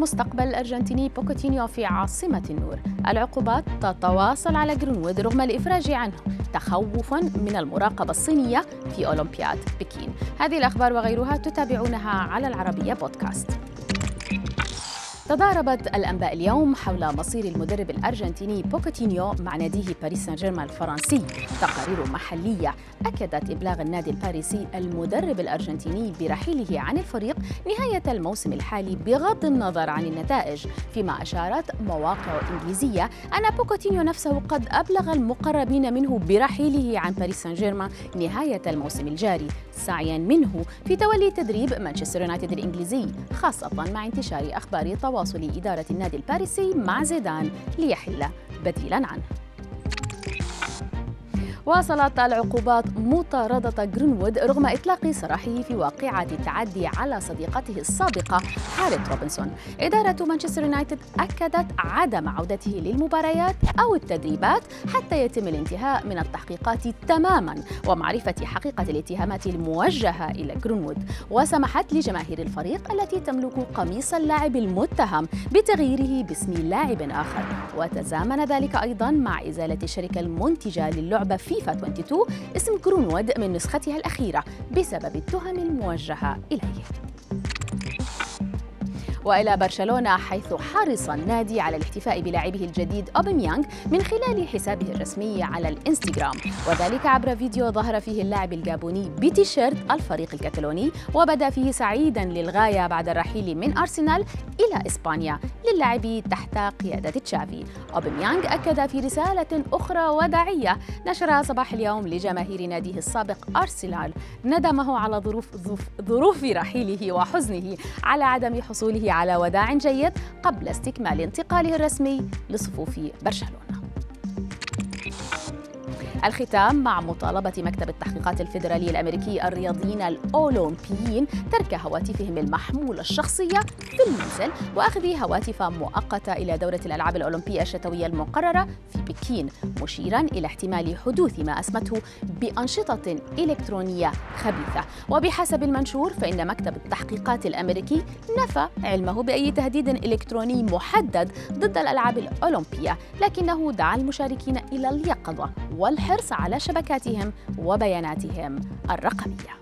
مستقبل الأرجنتيني بوكيتينو في عاصمة النور. العقوبات تتواصل على جرينوود رغم الإفراج عنه تخوفا من المراقبة الصينية في أولمبياد بكين. هذه الأخبار وغيرها تتابعونها على العربية بودكاست. تضاربت الأنباء اليوم حول مصير المدرب الأرجنتيني بوكيتينو مع ناديه باريس سان جيرمان الفرنسي. تقارير محلية أكدت إبلاغ النادي الباريسي المدرب الأرجنتيني برحيله عن الفريق نهاية الموسم الحالي بغض النظر عن النتائج فيما أشارت مواقع إنجليزية أن بوكيتينو نفسه قد أبلغ المقربين منه برحيله عن باريس سان جيرمان نهاية الموسم الجاري سعيا منه في تولي تدريب مانشستر يونايتد الإنجليزي خاصة مع انتشار أخبار تواصل إدارة النادي الباريسي مع زيدان ليحل بديلا عنه. واصلت العقوبات مطاردة جرينوود رغم إطلاق سراحه في واقعة التعدي على صديقته السابقة هاريت روبنسون. إدارة مانشستر يونايتد أكدت عدم عودته للمباريات أو التدريبات حتى يتم الانتهاء من التحقيقات تماما ومعرفة حقيقة الاتهامات الموجهة إلى جرينوود وسمحت لجماهير الفريق التي تملك قميص اللاعب المتهم بتغييره باسم لاعب آخر. وتزامن ذلك أيضا مع إزالة الشركة المنتجة للعبة في فيفا 22 اسم جرينوود من نسختها الأخيرة بسبب التهم الموجهة إليه. وإلى برشلونة حيث حرص النادي على الاحتفاء بلاعبه الجديد أوباميانغ من خلال حسابه الرسمي على الإنستغرام. وذلك عبر فيديو ظهر فيه اللاعب الجابوني بتيشيرت الفريق الكتالوني وبدأ فيه سعيدا للغاية بعد الرحيل من أرسنال إلى إسبانيا للعب تحت قيادة تشافي. أوباميانغ أكد في رسالة أخرى وداعية نشرها صباح اليوم لجماهير ناديه السابق أرسنال ندمه على ظروف ظروف رحيله وحزنه على عدم حصوله على وداع جيد قبل استكمال انتقاله الرسمي لصفوف برشلونة. الختام مع مطالبة مكتب التحقيقات الفيدرالي الأمريكي الرياضيين الأولمبيين ترك هواتفهم المحمولة الشخصية في المنزل وأخذ هواتف مؤقتة إلى دورة الألعاب الأولمبية الشتوية المقررة في بكين مشيرا إلى احتمال حدوث ما أسمته بأنشطة إلكترونية خبيثة. وبحسب المنشور فإن مكتب التحقيقات الأمريكي نفى علمه بأي تهديد إلكتروني محدد ضد الألعاب الأولمبية لكنه دعا المشاركين إلى اليقظة والحرص على شبكاتهم وبياناتهم الرقمية.